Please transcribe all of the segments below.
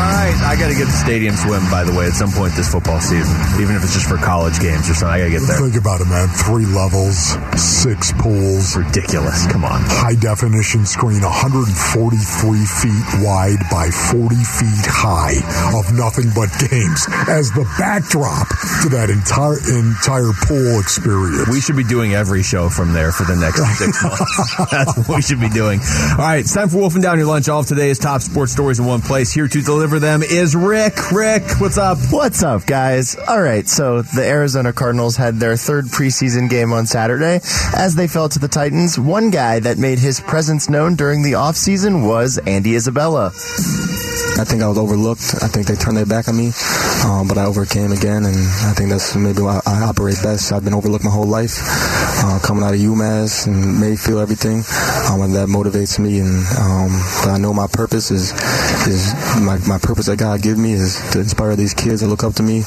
All right, I got to get to Stadium Swim, by the way, at some point this football season, even if it's just for college games or something. I got to get there. Think about it, man. Three levels, six pools. Ridiculous. Come on. High definition screen, 143 feet wide by 40 feet high of nothing but games as the backdrop to that entire entire pool experience. We should be doing every show from there for the next six months. That's what we should be doing. All right, it's time for Wolfing Down Your Lunch. All of today's top sports stories in one place. Here to deliver them is Rick. Rick, what's up? What's up, guys? All right, so the Arizona Cardinals had their third preseason game on Saturday as they fell to the Titans. One guy that made his presence known during the offseason was Andy Isabella. I think I was overlooked. I think they turned their back on me, um, but I overcame again, and I think that's maybe why I operate best. I've been overlooked my whole life, uh, coming out of UMass and Mayfield, everything, um, and that motivates me. And um, but I know my purpose is is my, my purpose that God gave me is to inspire these kids that look up to me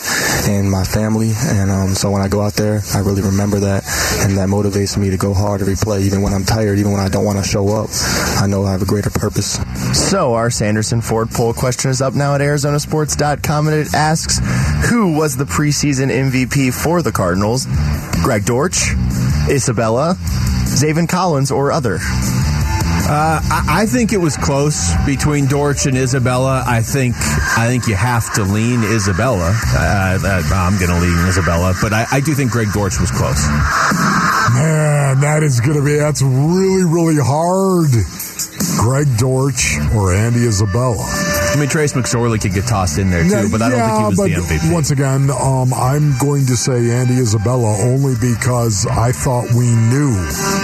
and my family. And um, so when I go out there, I really remember that, and that motivates me to go hard every play, even when I'm tired, even when I don't want to show up. I know I have a greater purpose. So our Sanderson Ford poll question is up now at ArizonaSports.com, and it asks, who was the preseason MVP for the Cardinals? Greg Dortch, Isabella, Zaven Collins, or other? Uh, I, I think it was close between Dortch and Isabella. I think I think you have to lean Isabella. Uh, uh, I'm going to lean Isabella, but I, I do think Greg Dortch was close. Man, that is going to be, that's really, really hard. Greg Dortch or Andy Isabella. I mean, Trace McSorley could get tossed in there too, but I don't think he was the MVP. Once again, um, I'm going to say Andy Isabella only because I thought we knew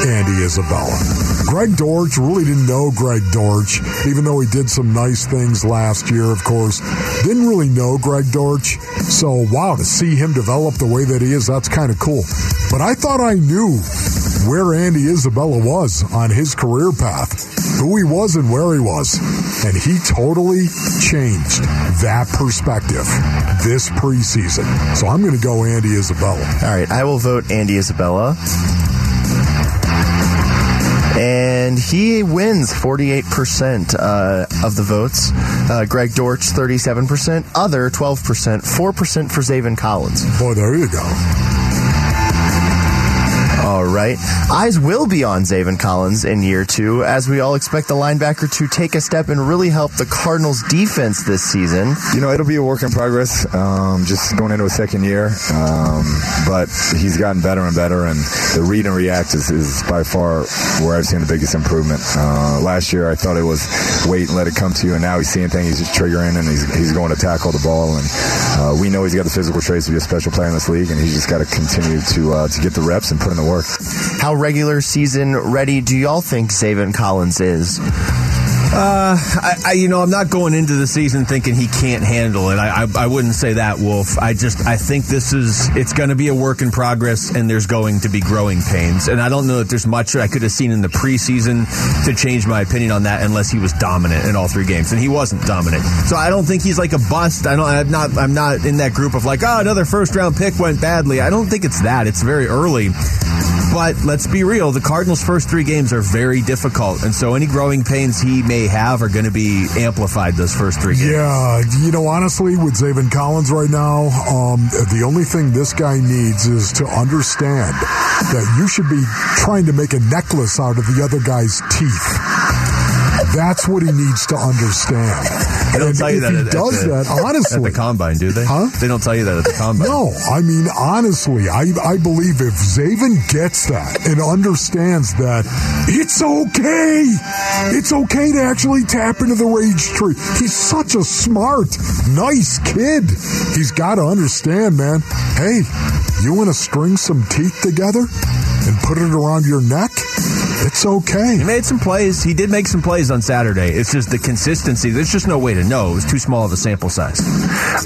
Andy Isabella. Greg Dortch really didn't know Greg Dortch, even though he did some nice things last year, of course. Didn't really know Greg Dortch. So, wow, to see him develop the way that he is, that's kind of cool. But I thought I knew where Andy Isabella was on his career path, who he was and where he was. And he totally changed that perspective this preseason. So I'm going to go Andy Isabella. All right, I will vote Andy Isabella. And he wins 48% uh, of the votes. Uh, Greg Dortch, 37%. Other, 12%. 4% for Zaven Collins. Boy, there you go. All right. Eyes will be on Zaven Collins in year two, as we all expect the linebacker to take a step and really help the Cardinals defense this season. You know, it'll be a work in progress, um, just going into a second year. Um, but he's gotten better and better, and the read and react is, is by far where I've seen the biggest improvement. Uh, last year, I thought it was wait and let it come to you, and now he's seeing things, he's just triggering, and he's, he's going to tackle the ball. And uh, we know he's got the physical traits to be a special player in this league, and he's just got to continue to uh, to get the reps and put in the work. How regular season ready do y'all think Zaven Collins is? Uh, I, I, you know, I'm not going into the season thinking he can't handle it. I, I, I wouldn't say that, Wolf. I just, I think this is, it's going to be a work in progress, and there's going to be growing pains. And I don't know that there's much I could have seen in the preseason to change my opinion on that, unless he was dominant in all three games, and he wasn't dominant. So I don't think he's like a bust. I don't, I'm not, I'm not in that group of like, oh, another first round pick went badly. I don't think it's that. It's very early. But let's be real, the Cardinals' first three games are very difficult, and so any growing pains he may have are going to be amplified those first three games. Yeah, you know, honestly, with Zaven Collins right now, um, the only thing this guy needs is to understand that you should be trying to make a necklace out of the other guy's teeth. That's what he needs to understand. They don't tell you that he at, does at the, that, honestly. At the combine, do they? Huh? They don't tell you that at the combine. No, I mean, honestly, I, I believe if Zaven gets that and understands that it's okay, it's okay to actually tap into the rage tree. He's such a smart, nice kid. He's got to understand, man. Hey, you want to string some teeth together and put it around your neck? It's okay. He made some plays. He did make some plays on Saturday. It's just the consistency. There's just no way to know. It was too small of a sample size.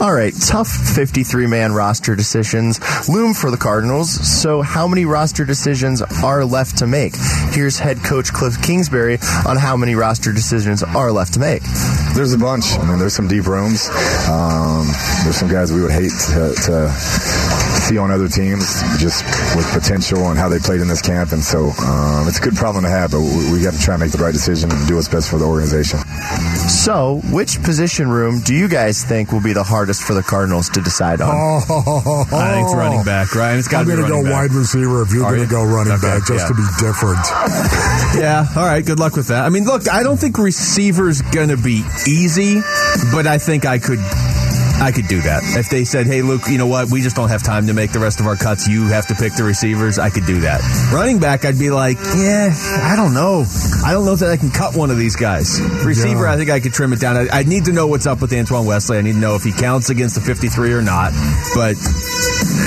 All right, tough 53 man roster decisions loom for the Cardinals. So, how many roster decisions are left to make? Here's head coach Kliff Kingsbury on how many roster decisions are left to make. There's a bunch. I mean, there's some deep rooms. Um, there's some guys we would hate to, to see on other teams just with potential and how they played in this camp. And so um, it's a good problem to have, but we, we got to try and make the right decision and do what's best for the organization. So, which position room do you guys think will be the hardest for the Cardinals to decide on? Oh, I think it's running back, right? It's got I'm to be going to go back. wide receiver if you're Are going to you? go running Okay, back just yeah. to be different. Yeah, all right. Good luck with that. I mean, look, I don't think receiver's going to be easy, but I think I could. I could do that. If they said, hey, Luke, you know what? We just don't have time to make the rest of our cuts. You have to pick the receivers. I could do that. Running back, I'd be like, yeah, I don't know. I don't know that I can cut one of these guys. Receiver, Yeah. I think I could trim it down. I, I need to know what's up with Antoine Wesley. I need to know if he counts against the 53 or not. But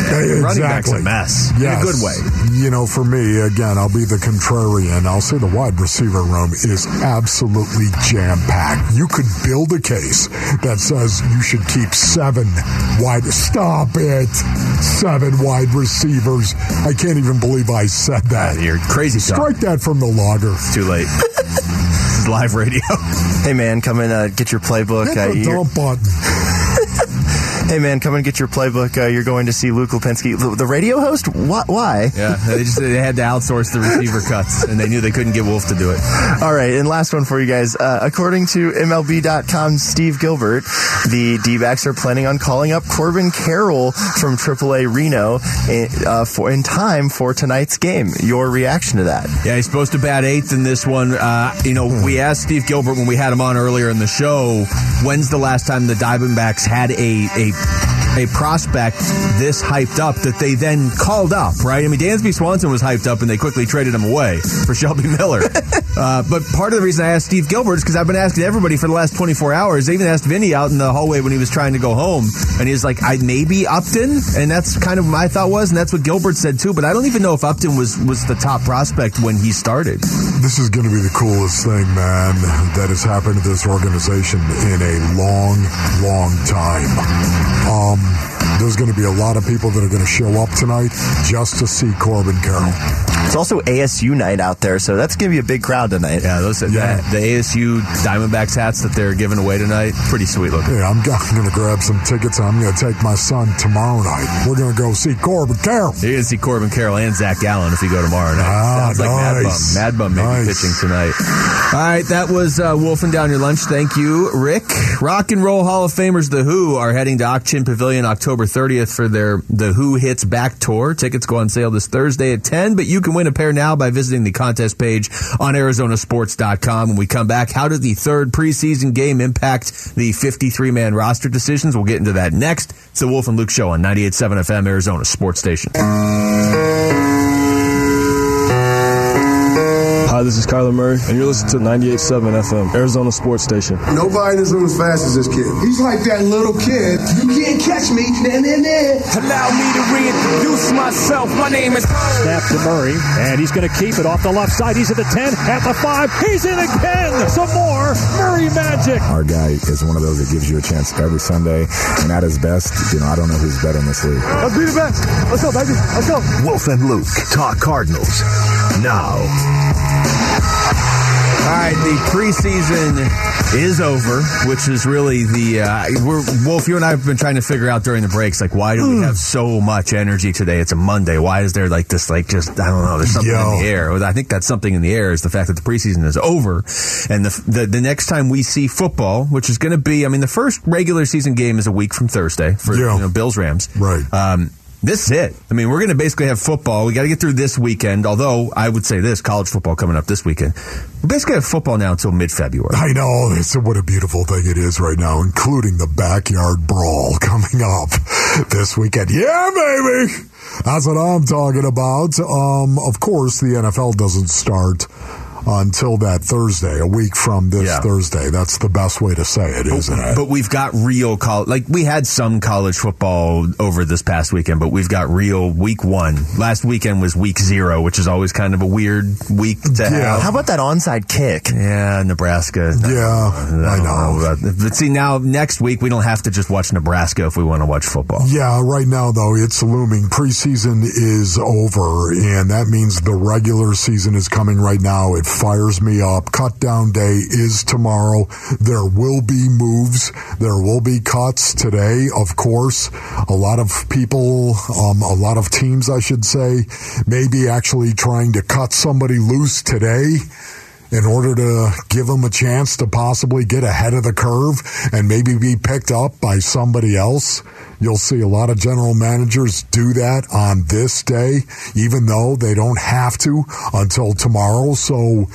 Hey, running back's a exactly. mess in a good way. You know, for me, again, I'll be the contrarian. I'll say the wide receiver room is absolutely jam packed. You could build a case that says you should keep seven wide. Stop it. Seven wide receivers. I can't even believe I said that. You're crazy. Tom. Strike that from the logger. Too late. live radio. Hey, man, come in, uh, get your playbook. Hit Uh, the you're- dump button. Hey, man, come and get your playbook. Uh, you're going to see Luke Lapinski. The, the radio host? What? Why? Yeah, they just they had to outsource the receiver cuts, and they knew they couldn't get Wolf to do it. All right, and last one for you guys. Uh, according to MLB.com, Steve Gilbert, the D-backs are planning on calling up Corbin Carroll from AAA Reno in, uh, for, in time for tonight's game. Your reaction to that? Yeah, he's supposed to bat eighth in this one. Uh, you know, we asked Steve Gilbert when we had him on earlier in the show, when's the last time the Diamondbacks had a a Thank you a prospect this hyped up that they then called up, right? I mean, Dansby Swanson was hyped up and they quickly traded him away for Shelby Miller. uh, but part of the reason I asked Steve Gilbert is because I've been asking everybody for the last 24 hours. I even asked Vinny out in the hallway when he was trying to go home, and he's like, "I maybe Upton," and that's kind of my thought was, and that's what Gilbert said too. But I don't even know if Upton was was the top prospect when he started. This is going to be the coolest thing, man, that has happened to this organization in a long, long time. Um, Mm-hmm there's going to be a lot of people that are going to show up tonight just to see Corbin Carroll. It's also ASU night out there, so that's going to be a big crowd tonight. Yeah, those Yeah. The, the ASU Diamondbacks hats that they're giving away tonight, pretty sweet looking. Yeah, I'm, going to grab some tickets. I'm going to take my son tomorrow night. We're going to go see Corbin Carroll. You're going to see Corbin Carroll and Zach Allen if you go tomorrow night. Ah, Sounds like Mad Bum. nice. Mad Bum may be pitching tonight. All right, that was uh, Wolfing Down Your Lunch. Thank you, Rick. Rock and Roll Hall of Famers The Who are heading to Ak-Chin Pavilion October 30th for their The Who Hits Back Tour. Tickets go on sale this Thursday at 10, but you can win a pair now by visiting the contest page on ArizonaSports.com. When we come back, how did the third preseason game impact the 53-man roster decisions? We'll get into that next. It's the Wolf and Luke Show on 98.7 FM, Arizona Sports Station. This is Kyler Murray, and you're listening to 98.7 FM, Arizona Sports Station. Nobody in this room as fast as this kid. He's like that little kid. You can't catch me. Nah, nah, nah. Allow me to reintroduce myself. My name is. Snap to Murray, and he's going to keep it off the left side. He's at the 10, at the 5. He's in again. Some more Murray magic. Our guy is one of those that gives you a chance every Sunday, and at his best, you know, I don't know who's better in this league. Let's be the best. Let's go, baby. Let's go. Wolf and Luke talk Cardinals now. All right, the preseason is over, which is really the uh, we're Wolf. You and I have been trying to figure out during the breaks, like why do we have so much energy today? It's a Monday. Why is there like this? Like just I don't know. There's something Yo. in the air. I think that's something in the air is the fact that the preseason is over, and the the, the next time we see football, which is going to be, I mean, the first regular season game is a week from Thursday for you know, Bills Rams. Right. Um, this is it. I mean, we're going to basically have football. We got to get through this weekend. Although I would say this college football coming up this weekend. We basically have football now until mid February. I know. It's what a beautiful thing it is right now, including the backyard brawl coming up this weekend. Yeah, baby. That's what I'm talking about. Um, of course, the NFL doesn't start until that Thursday, a week from this Yeah. Thursday. That's the best way to say it, isn't it? But we've got real college. Like we had some college football over this past weekend, but we've got real week one. Last weekend was week zero, which is always kind of a weird week to have. How about that onside kick? Yeah, Nebraska. Yeah, I know. about- But see, now next week we don't have to just watch Nebraska if we want to watch football. Yeah, right now though it's looming. Preseason is over, and that means the regular season is coming right now. It fires me up. Cut down day is tomorrow. There will be moves. There will be cuts today, of course. A lot of people, um, a lot of teams, I should say, maybe actually trying to cut somebody loose today in order to give them a chance to possibly get ahead of the curve and maybe be picked up by somebody else. You'll see a lot of general managers do that on this day, even though they don't have to until tomorrow. So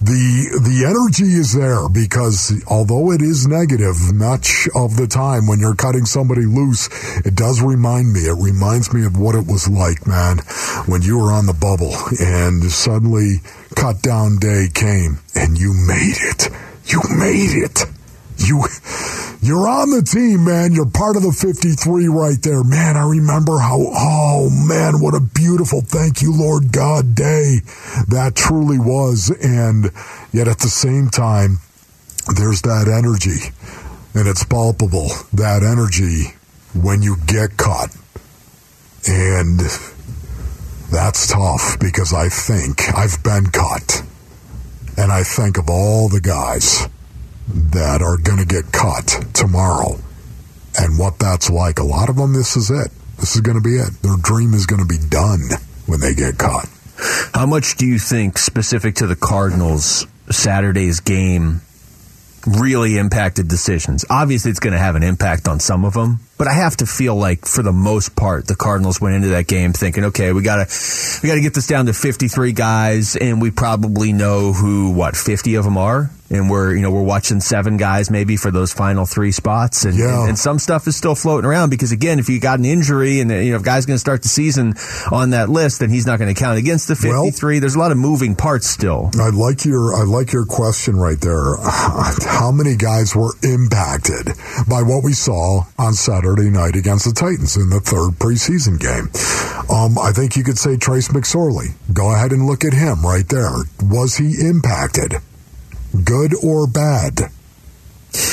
the the energy is there because although it is negative much of the time when you're cutting somebody loose, it does remind me. It reminds me of what it was like, man, when you were on the bubble and suddenly cut down day came and you made it. You made it. You you're on the team, man. You're part of the 53 right there. Man, I remember how oh man, what a beautiful thank you Lord God day that truly was and yet at the same time there's that energy and it's palpable that energy when you get caught. And that's tough because I think I've been caught. And I think of all the guys that are going to get cut tomorrow and what that's like. A lot of them, this is it. This is going to be it. Their dream is going to be done when they get caught. How much do you think, specific to the Cardinals, Saturday's game really impacted decisions? Obviously, it's going to have an impact on some of them, but I have to feel like, for the most part, the Cardinals went into that game thinking, okay, we got to we got to get this down to 53 guys, and we probably know who what 50 of them are. And we're you know we're watching seven guys maybe for those final three spots, and, Yeah. and, and some stuff is still floating around because again, if you got an injury and you know if guys going to start the season on that list, then he's not going to count against the 53. There's a lot of moving parts still. I like your I like your question right there. How many guys were impacted by what we saw on Saturday night against the Titans in the third preseason game? Um, I think you could say Trace McSorley. Go ahead and look at him right there. Was he impacted? Good or bad?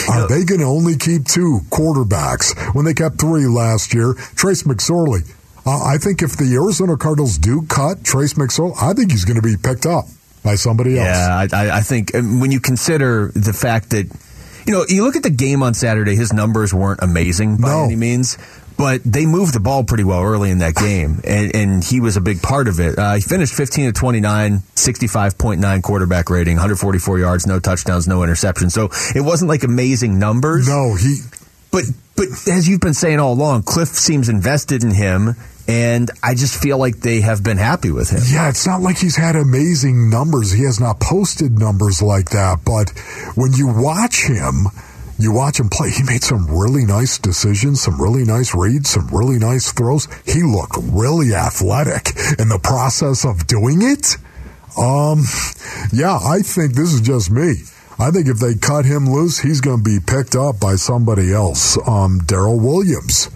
Are they going to only keep two quarterbacks when they kept three last year? Trace McSorley. Uh, I think if the Arizona Cardinals do cut Trace McSorley, I think he's going to be picked up by somebody else. Yeah, I, I, I think when you consider the fact that, you know, you look at the game on Saturday, his numbers weren't amazing by any means, but they moved the ball pretty well early in that game, and, and he was a big part of it. Uh, he finished 15 to 29, 65.9 quarterback rating, 144 yards, no touchdowns, no interceptions. So it wasn't like amazing numbers. No, he. But but as you've been saying all along, Kliff seems invested in him, and I just feel like they have been happy with him. Yeah, it's not like he's had amazing numbers. He has not posted numbers like that. But when you watch him, you watch him play, he made some really nice decisions, some really nice reads, some really nice throws. He looked really athletic in the process of doing it. Um, yeah, I think this is just me. I think if they cut him loose, he's going to be picked up by somebody else. Um, Darrel Williams.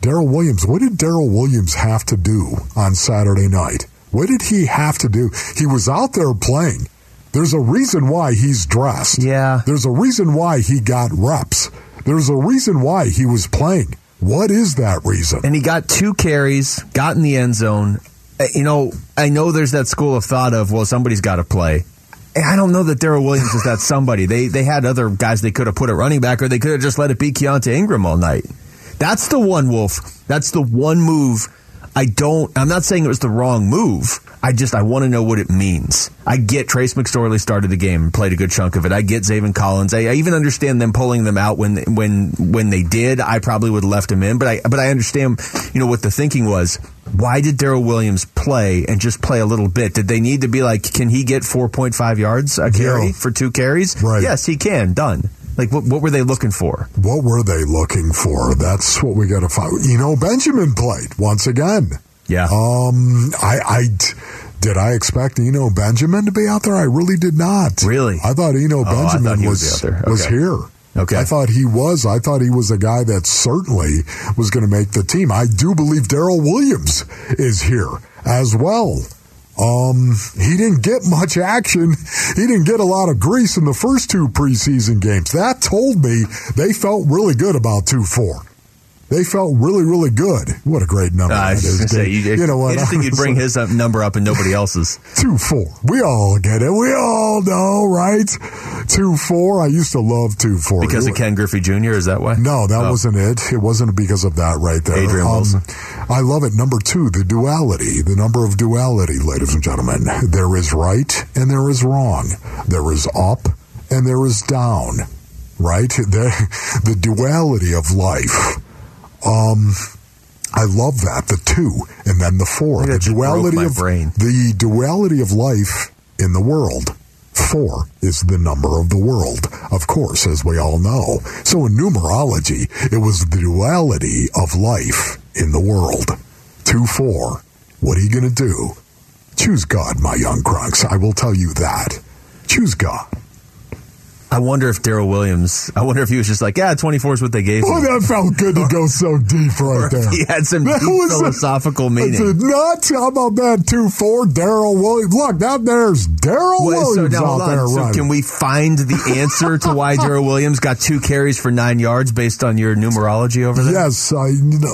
Darrel Williams. What did Darrel Williams have to do on Saturday night? What did he have to do? He was out there playing. There's a reason why he's dressed. Yeah. There's a reason why he got reps. There's a reason why he was playing. What is that reason? and he got two carries, got in the end zone. Uh, You know, I know there's that school of thought of well, somebody's got to play. I don't know that Darrel Williams is that somebody. They they had other guys they could have put at running back, or they could have just let it be Keontae Ingram all night. That's the one, Wolf. That's the one move. I don't. I'm not saying it was the wrong move. I just I want to know what it means. I get Trace McSorley started the game and played a good chunk of it. I get Zaven Collins. I, I even understand them pulling them out when when when they did. I probably would have left him in, but I but I understand you know what the thinking was. Why did Darrel Williams play and just play a little bit? Did they need to be like, can he get 4.5 yards a carry Yeah. for two carries? Right. Yes, he can. Done. Like what what were they looking for? What were they looking for? That's what we got to find. You know, Benjamin played once again. Yeah. Um, I, I, Did I expect Eno Benjamin to be out there? I really did not. Really? I thought Eno Oh, Benjamin thought was out there. was here. Okay. I thought he was. I thought he was a guy that certainly was going to make the team. I do believe Darrel Williams is here as well. Um, he didn't get much action. He didn't get a lot of grease in the first two preseason games. That told me they felt really good about 2 4. They felt really, really good. What a great number. Uh, I was that just is, say, you, you know what? I just think you'd bring his up, number up and nobody else's. Two four. We all get it. We all know, right? Two four. I used to love two four Because of Ken Griffey Jr., is that why? No, that Oh. wasn't it. It wasn't because of that right there. Um, Adrian Wilson. I love it. Number two, the duality, the number of duality, ladies and gentlemen. There is right and there is wrong. There is up and there is down. Right? The, the duality of life. Um, I love that. The two and then the four. The that just broke duality of brain. the duality of life in the world. Four is the number of the world, of course, as we all know. So in numerology, it was the duality of life in the world. Two, four. What are you going to do? Choose God, my young crunks. I will tell you that. Choose God. I wonder if Darrel Williams, I wonder if he was just like, yeah, 24 is what they gave me. Oh, that felt good to go so deep right there. he had some was a- philosophical meaning. said, nuts. How about that? Two, four, Darrel Williams. Look, that there's Darrel so Williams now, hold out there. So running. can we find the answer to why Darrel Williams got two carries for nine yards based on your numerology over there? Yes, I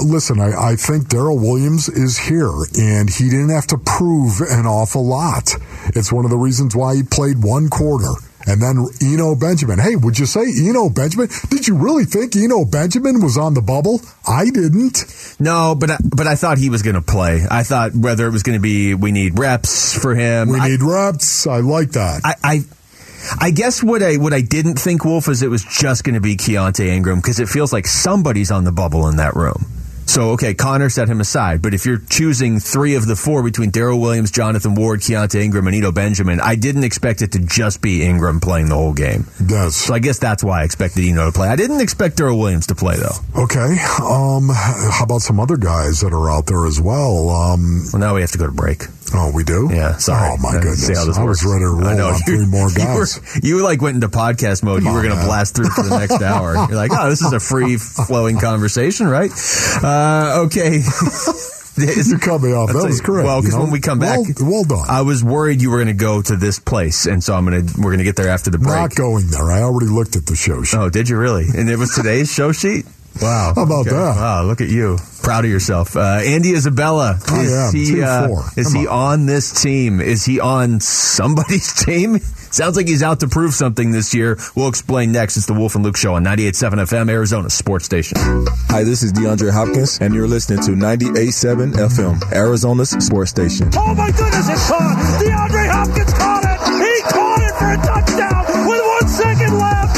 listen. I, I think Darrel Williams is here, and he didn't have to prove an awful lot. It's one of the reasons why he played one quarter. And then Eno Benjamin. Hey, would you say Eno Benjamin? Did you really think Eno Benjamin was on the bubble? I didn't. No, but I, but I thought he was going to play. I thought whether it was going to be we need reps for him. We I- need reps. I like that. I, I I guess what I what I didn't think Wolf is it was just going to be Keontae Ingram because it feels like somebody's on the bubble in that room. So okay, Conner set him aside, but if you're choosing three of the four between Darrel Williams, Jonathan Ward, Keontae Ingram, and Eno Benjamin, I didn't expect it to just be Ingram playing the whole game. Yes. So I guess that's why I expected Eno to play. I didn't expect Darrel Williams to play though. Okay. Um, how about some other guys that are out there as well? Um, Well, now we have to go to break. Oh, we do. Yeah, sorry. Oh my goodness. See how this I works. was ready to roll on You- three more you were- guys. You, like went into podcast mode. you were going to blast through for the next hour. You're like, oh, this is a free flowing conversation, right? Uh, okay. You cut me off. That was correct. Well, you because know? when we come back, well, well done. I was worried you were going to go to this place, and so I'm going to we're going to get there after the break. Not going there. I already looked at the show sheet. Oh, did you really? And it was today's show sheet. Wow. How about that? Wow, look at you. Proud of yourself. Uh, Andy Isabella. I Is am. he, Two, uh, four. is Come he on this team? Is he on somebody's team? Sounds like he's out to prove something this year. We'll explain next. It's the Wolf and Luke Show on 98.7 FM, Arizona Sports Station. Hi, this is DeAndre Hopkins, and you're listening to 98.7 FM, Arizona's sports station. Oh my goodness, it's caught! DeAndre Hopkins caught it! He caught it for a touchdown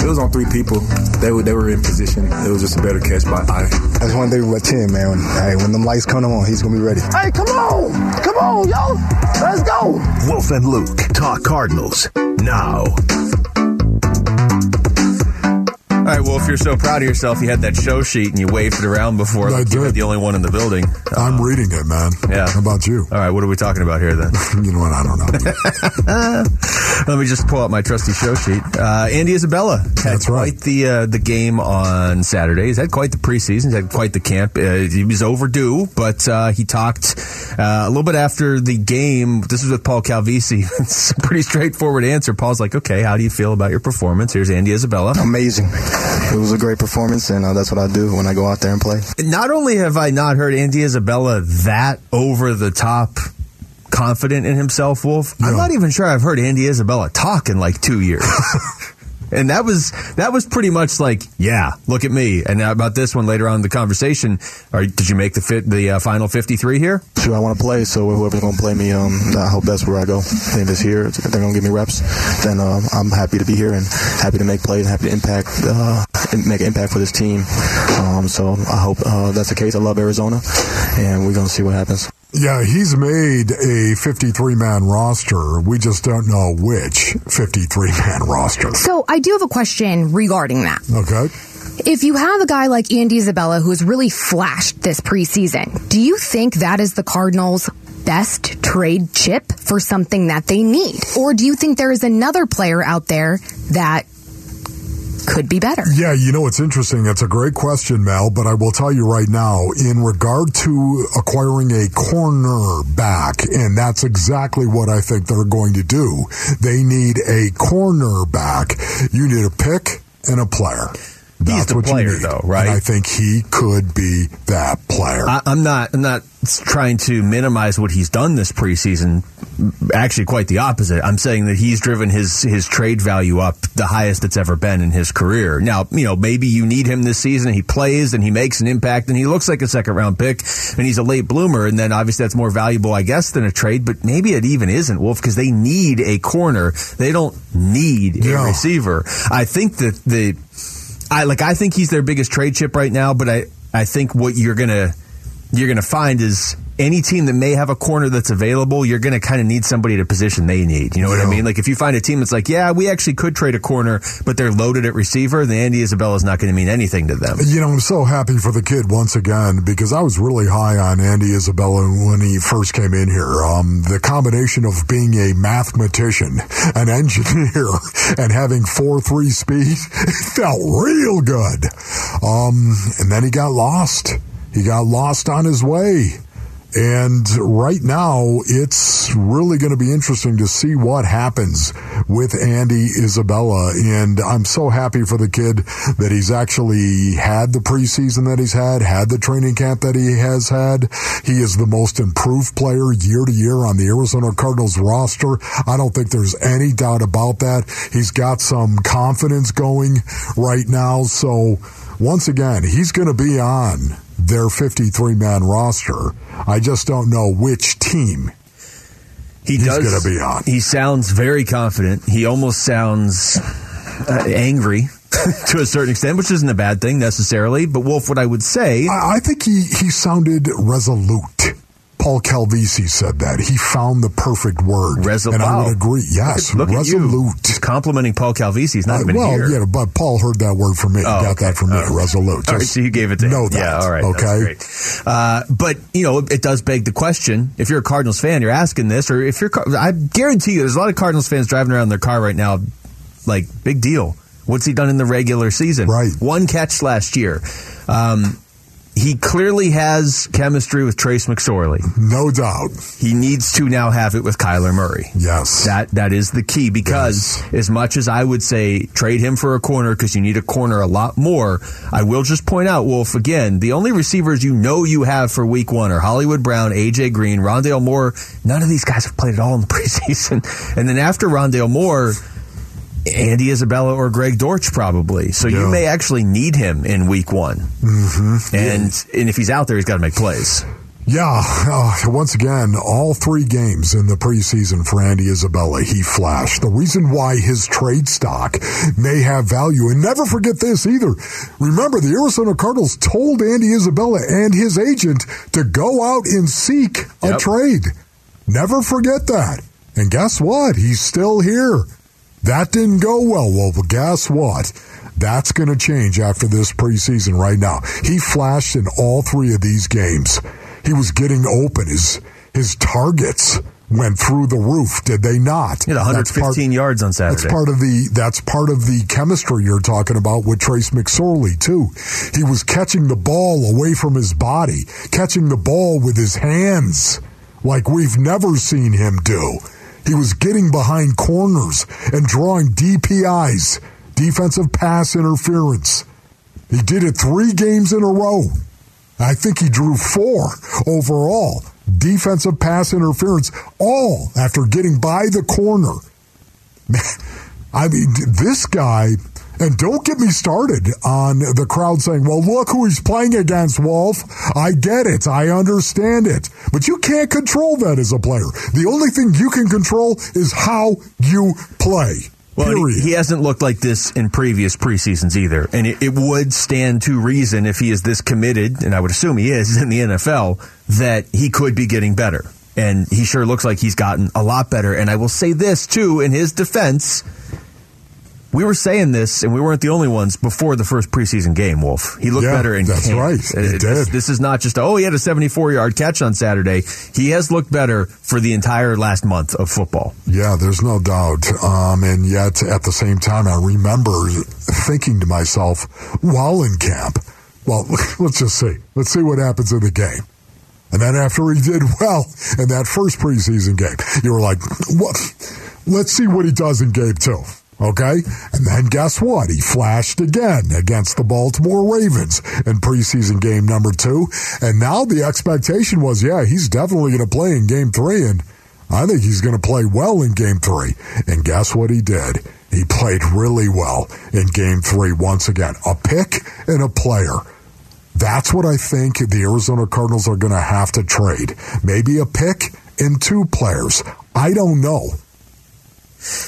It was on three people. They were they were in position. It was just a better catch by eye. That's one thing about Tim, man. When, hey, when them lights come on, he's gonna be ready. Hey, come on! Come on, yo! Let's go! Wolf and Luke talk Cardinals now. All right, well, if you're so proud of yourself, you had that show sheet and you waved it around before. I like you were did. the only one in the building. I'm reading it, man. Yeah. How about you? All right, what are we talking about here then? you know what? I don't know. Let me just pull out my trusty show sheet. Uh, Andy Isabella had That's right. quite the uh, the game on Saturday. He's had quite the preseason. He's had quite the camp. Uh, he was overdue, but uh, he talked uh, a little bit after the game. This is with Paul Calvisi. it's a pretty straightforward answer. Paul's like, "Okay, how do you feel about your performance?" Here's Andy Isabella. Amazing. It was a great performance, and uh, that's what I do when I go out there and play. Not only have I not heard Andy Isabella that over the top confident in himself, Wolf, I'm not even sure I've heard Andy Isabella talk in like two years. and that was that was pretty much like, yeah, look at me. And about this one later on in the conversation, did you make the fit the uh, final 53 here? Sure, I want to play, so whoever's going to play me, um, I hope that's where I go. If it's here, if they're going to give me reps, then um, I'm happy to be here and happy to make plays, and happy to impact, uh, make an impact for this team. Um, so I hope uh, that's the case. I love Arizona, and we're going to see what happens. Yeah, he's made a 53 man roster. We just don't know which 53 man roster. So I do have a question regarding that. Okay. If you have a guy like Andy Isabella who has really flashed this preseason, do you think that is the Cardinals' best trade chip for something that they need? Or do you think there is another player out there that could be better? Yeah, you know, it's interesting. It's a great question, Mel, but I will tell you right now, in regard to acquiring a corner back, and that's exactly what I think they're going to do. They need a corner back. You need a pick and a player. That's He's the what player, you need. though, right? And I think he could be that player. I, I'm not. I'm not trying to minimize what he's done this preseason. Actually, quite the opposite. I'm saying that he's driven his his trade value up the highest it's ever been in his career. Now, you know, maybe you need him this season. He plays and he makes an impact and he looks like a second round pick and he's a late bloomer. And then obviously that's more valuable, I guess, than a trade. But maybe it even isn't, Wolf, because they need a corner. They don't need a receiver. I think that the I like I think he's their biggest trade chip right now, but I I think what you're gonna you're gonna find is any team that may have a corner that's available, you're gonna kind of need somebody at a position they need. You know what I mean? Like if you find a team that's like, yeah, we actually could trade a corner, but they're loaded at receiver, then Andy Isabella is not going to mean anything to them. You know, I'm so happy for the kid once again because I was really high on Andy Isabella when he first came in here. Um, the combination of being a mathematician, an engineer, and having 4-3 speed felt real good. Um, and then he got lost. He got lost on his way. And right now, it's really going to be interesting to see what happens with Andy Isabella. And I'm so happy for the kid that he's actually had the preseason that he's had, had the training camp that he has had. He is the most improved player year to year on the Arizona Cardinals roster. I don't think there's any doubt about that. He's got some confidence going right now. So once again, he's going to be on their 53 man roster. I just don't know which team He he's going to be on. He sounds very confident. He almost sounds uh, angry to a certain extent, which isn't a bad thing necessarily. But Wolf, what I would say, I, I think he, he sounded resolute. Paul Calvisi said that. He found the perfect word. Resolute. And I would agree. Yes, look at you, resolute. just complimenting Paul Calvisi. He's not Uh, even well, here. yeah, but Paul heard that word from me. Oh, he got okay. that from me. Right. Resolute. All right, so you gave it to know him. that. Yeah, all right. Okay. Uh, but, you know, it does beg the question if you're a Cardinals fan, you're asking this, or if you're, I guarantee you, there's a lot of Cardinals fans driving around in their car right now, like, big deal. What's he done in the regular season? Right. One catch last year. Um, he clearly has chemistry with Trace McSorley. No doubt. He needs to now have it with Kyler Murray. Yes. That that is the key because as much as I would say trade him for a corner because you need a corner a lot more, I will just point out, Wolf, again, the only receivers you know you have for week one are Hollywood Brown, AJ Green, Rondale Moore. None of these guys have played at all in the preseason. And then after Rondale Moore, Andy Isabella or Greg Dortch probably. So you may actually need him in week one. Mm-hmm. And and if he's out there, he's got to make plays. Yeah, uh, once again, all three games in the preseason for Andy Isabella, he flashed. The reason why his trade stock may have value, and never forget this either. Remember, the Arizona Cardinals told Andy Isabella and his agent to go out and seek a trade. Never forget that. And guess what? He's still here. That didn't go well. Well, guess what? That's going to change after this preseason right now. He flashed in all three of these games. He was getting open. His his targets went through the roof, did they not? He had 115 yards on Saturday. That's part of the that's part of the chemistry you're talking about with Trace McSorley too. He was catching the ball away from his body, catching the ball with his hands like we've never seen him do. He was getting behind corners and drawing DPIs, defensive pass interference. He did it 3 games in a row. I think he drew 4 overall. Defensive pass interference all after getting by the corner. I mean, this guy, and don't get me started on the crowd saying, well, look who he's playing against, Wolf. I get it. I understand it. But you can't control that as a player. The only thing you can control is how you play. Well, he, he hasn't looked like this in previous preseasons either. And it, it would stand to reason if he is this committed, and I would assume he is in the NFL, that he could be getting better. And he sure looks like he's gotten a lot better. And I will say this, too, in his defense, we were saying this, and we weren't the only ones before the first preseason game. Wolf, he looked Yeah, better in that's camp. right. Uh, He this, did. this is not just oh, he had a 74 yard catch on Saturday. He has looked better for the entire last month of football. Yeah, there's no doubt. Um, and yet, at the same time, I remember thinking to myself while in camp, well, let's just see. Let's see what happens in the game. And then after he did well in that first preseason game, you were like, what? Let's see what he does in game two. Okay? And then guess what? He flashed again against the Baltimore Ravens in preseason game number two. And now the expectation was, yeah, he's definitely going to play in game three. And I think he's going to play well in game three. And guess what he did? He played really well in game three once again. A pick and a player. That's what I think the Arizona Cardinals are going to have to trade. Maybe a pick and two players. I don't know.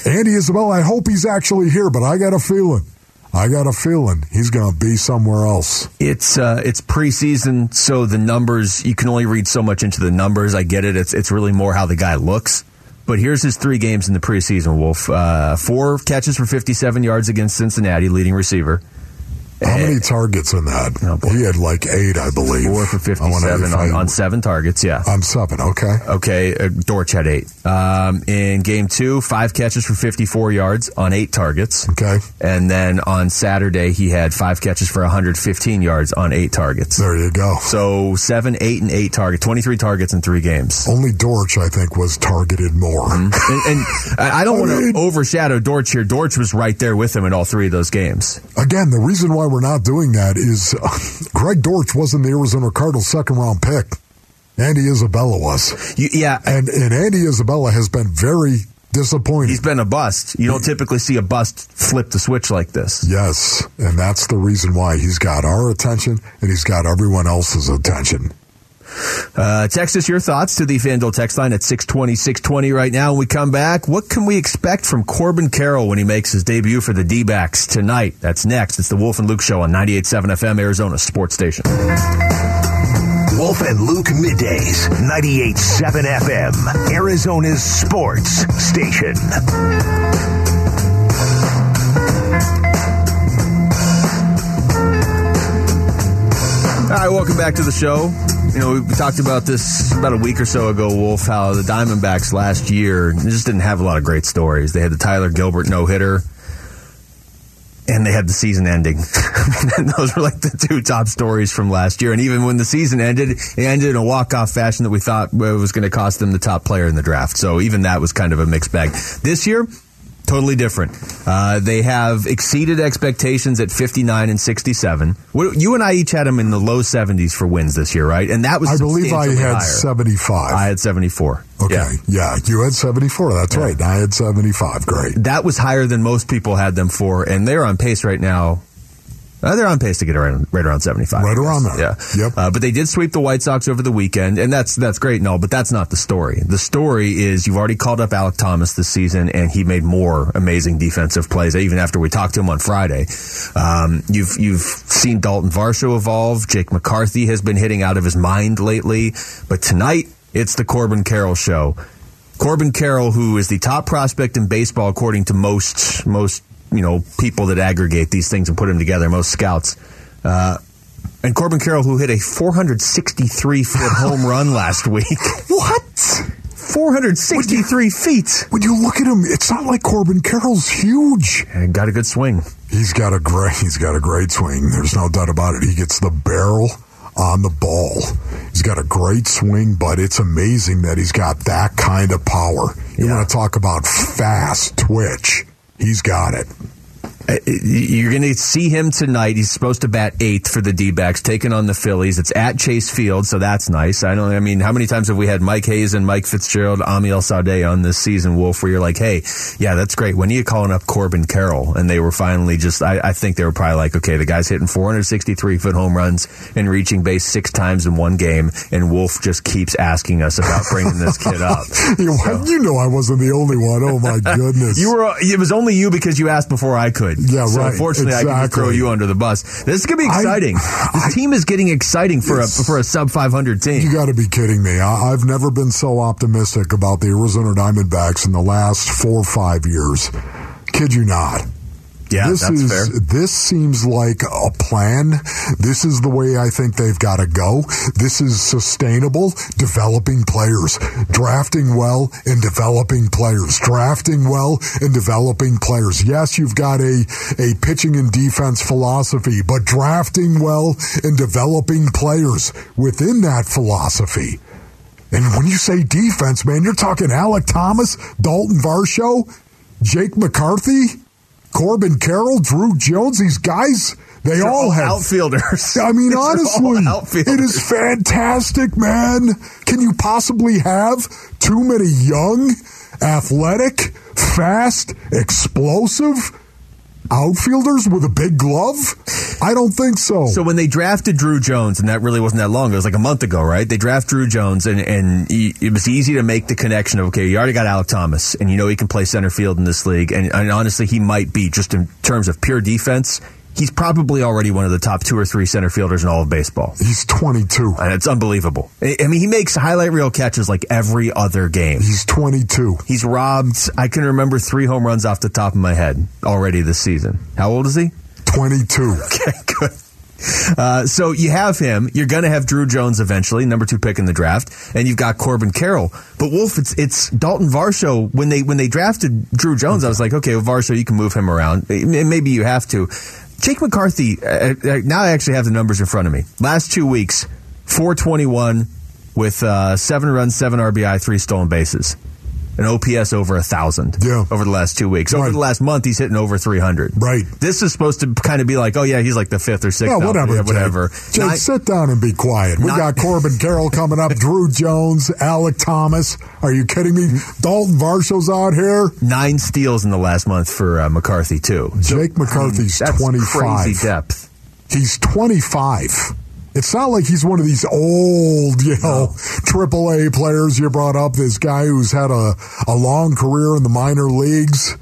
Andy Isabella, I hope he's actually here, but I got a feeling. I got a feeling he's going to be somewhere else. It's uh, it's preseason, so the numbers you can only read so much into the numbers. I get it. It's it's really more how the guy looks. But here's his three games in the preseason. Wolf, uh, four catches for 57 yards against Cincinnati, leading receiver. How many targets in that? he had like eight, I believe. Four for I 57 on, on seven targets. Yeah. on seven. Okay. Okay, uh, Dortch had eight. Um, in game two, five catches for 54 yards on eight targets. Okay. And then on Saturday, he had five catches for 115 yards on eight targets. There you go. So seven, eight, and eight targets, 23 targets in three games. Only Dortch, I think, was targeted more. And, and I I don't want to overshadow Dortch here. Dortch was right there with him in all three of those games. Again, the reason why we're not doing that is uh, Greg Dortch wasn't the Arizona Cardinals' second round pick. Andy Isabella was. yeah. And, and Andy Isabella has been very disappointing. He's been a bust. You don't typically see a bust flip the switch like this. Yes, and that's the reason why he's got our attention and he's got everyone else's attention. Uh, text us your thoughts to the FanDuel text line at 620, 620 right now. When we come back, what can we expect from Corbin Carroll when he makes his debut for the D-backs tonight? That's next. It's the Wolf and Luke Show on 98.7 FM, Arizona Sports Station. Wolf and Luke middays, 98.7 FM, Arizona's sports station. All right, welcome back to the show. You know, we talked about this about a week or so ago, Wolf, how the Diamondbacks last year just didn't have a lot of great stories. They had the Tyler Gilbert no hitter, and they had the season ending. those were like the two top stories from last year. And even when the season ended, it ended in a walk off fashion that we thought was going to cost them the top player in the draft. So even that was kind of a mixed bag. This year, totally different. Uh, they have exceeded expectations at 59 and 67. What- You and I each had them in the low 70s for wins this year, right? And that was I believe I had higher. 75. I had 74. Okay. Yeah. Yeah. you had 74. That's right. And I had 75. Great. That was higher than most people had them for, and they're on pace right now. Uh, they're on pace to get around, right around 75. Right around there. Yeah. Yep. Uh, but they did sweep the White Sox over the weekend, and that's that's great and all, but that's not the story. The story is you've already called up Alec Thomas this season, and he made more amazing defensive plays even after we talked to him on Friday. Um, you've you've seen Dalton Varsho evolve. Jake McCarthy has been hitting out of his mind lately, but tonight it's the Corbin Carroll show. Corbin Carroll, who is the top prospect in baseball according to most most you know people that aggregate these things and put them together, most scouts. Uh, and Corbin Carroll, who hit a 463 foot home run last week. What? 463 feet. When you look at him, it's not like Corbin Carroll's huge. And got a good swing. He's got a great. He's got a great swing. There's no doubt about it. He gets the barrel on the ball. He's got a great swing, but it's amazing that he's got that kind of power. You want to talk about fast twitch? He's got it. Uh, You're going to see him tonight. He's supposed to bat eighth for the D-backs, taking on the Phillies. It's at Chase Field, so that's nice. I don't. I mean, how many times have we had Mike Hazen and Mike Fitzgerald, Amiel Sawdaye on this season, Wolf? Where you're like, hey, yeah, that's great. When are you calling up Corbin Carroll? And they were finally just. I, I think they were probably like, okay, the guy's hitting 463 foot home runs and reaching base six times in one game, and Wolf just keeps asking us about bringing this kid up. you, you know, I wasn't the only one. Oh my goodness! You were. It was only you because you asked before I could. Yeah, so right. Unfortunately, I can throw you under the bus. This is gonna be exciting. this team is getting exciting for a for a sub 500 team. You got to be kidding me. I, I've never been so optimistic about the Arizona Diamondbacks in the last four or five years. Kid you not. Yeah, this that's is fair. this seems like a plan. This is the way I think they've got to go. This is sustainable, developing players, drafting well and developing players, drafting well and developing players. Yes, you've got a a pitching and defense philosophy, but drafting well and developing players within that philosophy. And when you say defense, man, you're talking Alec Thomas, Dalton Varsho, Jake McCarthy, Corbin Carroll, Druw Jones, these guys, they They're all have outfielders. I mean, honestly, it is fantastic, man. Can you possibly have too many young, athletic, fast, explosive outfielders with a big glove? I don't think so. So when they drafted Druw Jones, and that really wasn't that long it was like a month ago, right? They draft Druw Jones, and and he, it was easy to make the connection of okay, you already got Alek Thomas, and you know he can play center field in this league, and, and honestly, he might be just in terms of pure defense. He's probably already one of the top two or three center fielders in all of baseball. He's 22. And it's unbelievable. I mean, he makes highlight reel catches like every other game. He's 22. He's robbed, I can remember three home runs off the top of my head already this season. How old is he? 22. Okay, good. Uh, so you have him. You're going to have Druw Jones eventually, number two pick in the draft, and you've got Corbin Carroll. But Wolf, it's it's Dalton Varsho. When they when they drafted Druw Jones, I was like, okay, well, Varsho, you can move him around. Maybe you have to. Jake McCarthy. Uh, uh, now I actually have the numbers in front of me. Last two weeks, 421 with uh, seven runs, seven RBI, three stolen bases. An OPS over a thousand Yeah. over the last two weeks. Over the last month, he's hitting over 300. Right. This is supposed to kind of be like, oh yeah, he's like the fifth or sixth. Yeah, whatever. Jake. whatever. Jake, Nine- sit down and be quiet. We Not- got Corbin Carroll coming up, Druw Jones, Alek Thomas. Are you kidding me? Dalton Varsho's out here. nine steals in the last month for uh, McCarthy too. Jake McCarthy's That's 25. crazy depth. He's 25. It's not like he's one of these old, you know, triple A players you brought up. This guy who's had a, a long career in the minor leagues,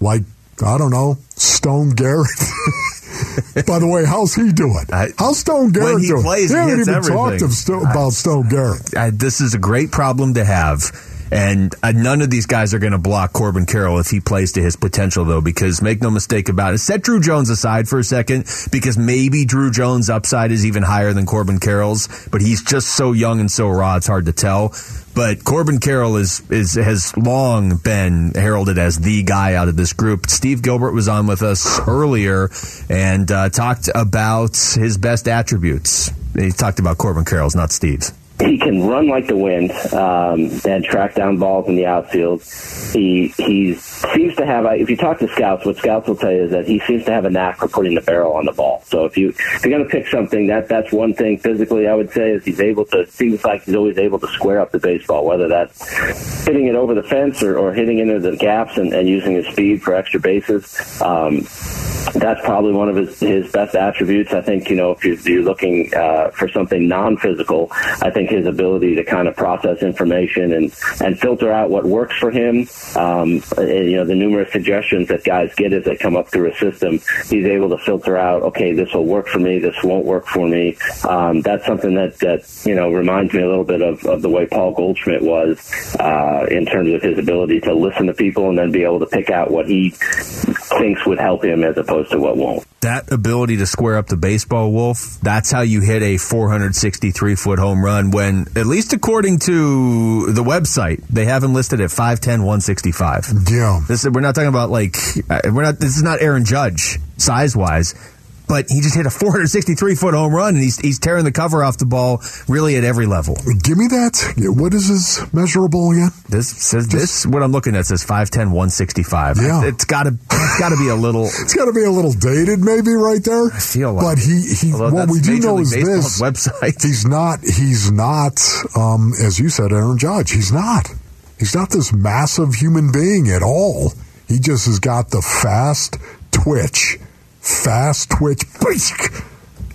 like, I don't know, Stone Garrett. By the way, how's he doing? I- how's Stone Garrett when he doing? plays, he haven't even everything. talked of Sto- about Stone Garrett. I, this is a great problem to have. And uh, none of these guys are going to block Corbin Carroll if he plays to his potential, though, because make no mistake about it. Set Druw Jones aside for a second, because maybe Druw Jones' upside is even higher than Corbin Carroll's, but he's just so young and so raw, it's hard to tell. But Corbin Carroll is, is has long been heralded as the guy out of this group. Steve Gilbert was on with us earlier and uh, talked about his best attributes. He talked about Corbin Carroll's, not Steve's. He can run like the wind um, and track down balls in the outfield. He he seems to have. If you talk to scouts, what scouts will tell you is that he seems to have a knack for putting the barrel on the ball. So if you if you're going to pick something, that that's one thing. Physically, I would say is he's able to. Seems like he's always able to square up the baseball, whether that's hitting it over the fence or, or hitting into the gaps and, and using his speed for extra bases. Um, that's probably one of his, his best attributes. I think, you know, if you're, you're looking uh, for something non-physical, I think his ability to kind of process information and, and filter out what works for him, um, and, you know, the numerous suggestions that guys get as they come up through a system, he's able to filter out, okay, this will work for me, this won't work for me. Um, that's something that, that, you know, reminds me a little bit of, of the way Paul Goldschmidt was uh, in terms of his ability to listen to people and then be able to pick out what he thinks would help him as opposed to what won't. that ability to square up the baseball wolf that's how you hit a 463 foot home run when at least according to the website they have him listed at 510 165 Yeah. this we're not talking about like uh, we're not this is not aaron judge size wise but he just hit a 463 foot home run and he's, he's tearing the cover off the ball really at every level Give me that. What is his measurable again? this says this what i'm looking at says 510 165 Yeah. it's gotta it's gotta be a little It's got to be a little dated, maybe right there. I feel like but he he. What we do know is this: website. He's not. He's not. Um, as you said, Aaron Judge. He's not. He's not this massive human being at all. He just has got the fast twitch, fast twitch.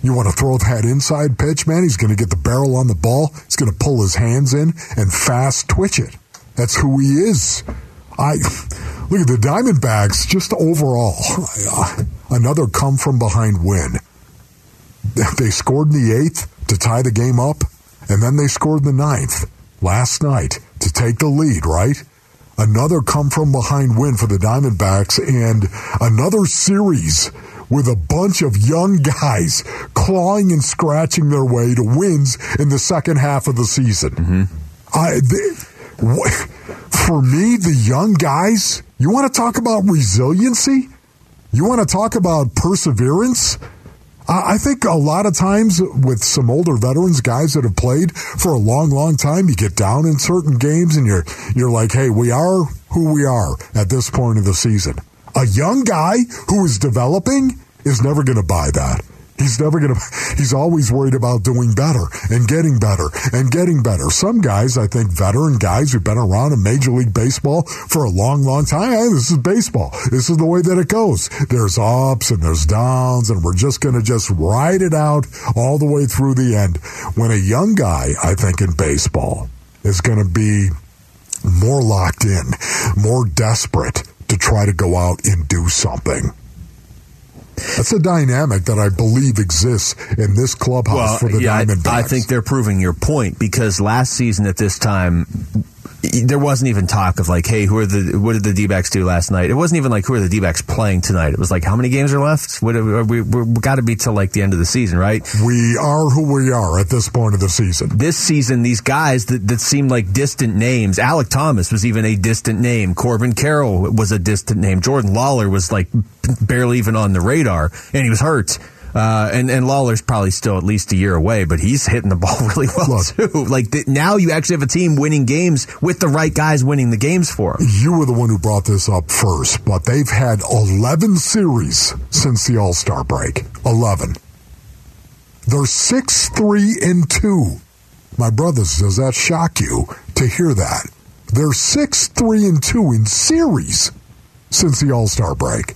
You want to throw that inside pitch, man? He's going to get the barrel on the ball. He's going to pull his hands in and fast twitch it. That's who he is. I look at the Diamondbacks. Just overall, another come from behind win. They scored in the eighth to tie the game up, and then they scored in the ninth last night to take the lead. Right? another come from behind win for the Diamondbacks and another series with a bunch of young guys clawing and scratching their way to wins in the second half of the season. Mm-hmm. I, they, what, for me, the young guys, you want to talk about resiliency? You want to talk about perseverance? I think a lot of times with some older veterans, guys that have played for a long, long time, you get down in certain games and you're you're like, hey, we are who we are at this point of the season. A young guy who is developing is never going to buy that. He's never going to, he's always worried about doing better and getting better and getting better. Some guys, I think veteran guys who've been around in Major League Baseball for a long, long time, hey, this is baseball. This is the way that it goes. There's ups and there's downs and we're just going to just ride it out all the way through the end. When a young guy, I think in baseball is going to be more locked in, more desperate to try to go out and do something. That's a dynamic that I believe exists in this clubhouse well, for the yeah, Diamondbacks. I, I think they're proving your point because last season at this time, there wasn't even talk of like, hey, who are the what did the D-backs do last night? It wasn't even like who are the D-backs playing tonight. It was like how many games are left? What are we we got to be till like the end of the season, right? We are who we are at this point of the season. This season, these guys that, that seemed like distant names. Alek Thomas was even a distant name. Corbin Carroll was a distant name. Jordan Lawlar was like barely even on the radar, and he was hurt. Uh, and and Lawlar's probably still at least a year away, but he's hitting the ball really well Look, too. Like the, now, you actually have a team winning games with the right guys winning the games for them. You were the one who brought this up first, but they've had 11 series since the All Star break. 11. They're 6 3 and 2. My brothers, does that shock you to hear that? They're 6 3 and 2 in series since the All Star break.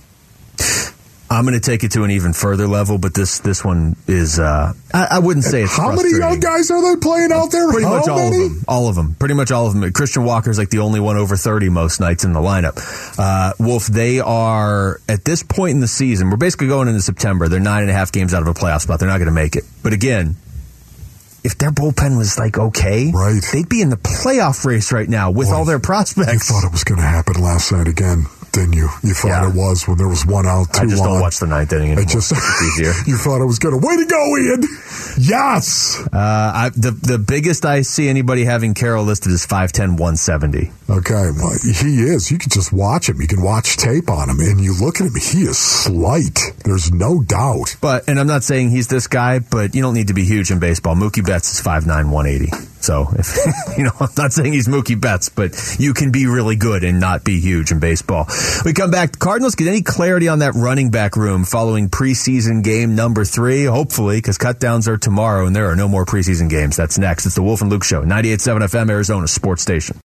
I'm going to take it to an even further level, but this this one is uh, I, I, wouldn't say it's how many young guys are they playing out there? Pretty how much all many? of them. All of them. Pretty much all of them. Christian Walker's like the only one over 30 most nights in the lineup. Uh, Wolf, they are at this point in the season. We're basically going into September. They're nine and a half games out of a playoff spot. They're not going to make it. But again, if their bullpen was like okay, right. they'd be in the playoff race right now with Boy, all their prospects. You thought it was going to happen last night again didn't you? You thought Yeah. it was when there was one out, two I just on. don't watch the ninth inning anymore. It just it's easier. you thought it was going to. Way to go, Ian! Yes. Uh, I, the the biggest I see anybody having Carroll listed is 5'10", 170. Okay, well, he is. You can just watch him. You can watch tape on him, and you look at him. He is slight. There's no doubt. But and I'm not saying he's this guy, but you don't need to be huge in baseball. Mookie Betts is 5'9", 180. So if you know, I'm not saying he's Mookie Betts, but you can be really good and not be huge in baseball. We come back. Cardinals get any clarity on that running back room following preseason game number three? Hopefully, because cutdowns are tomorrow and there are no more preseason games. That's next. It's the Wolf and Luke Show, 98.7 FM, Arizona Sports Station.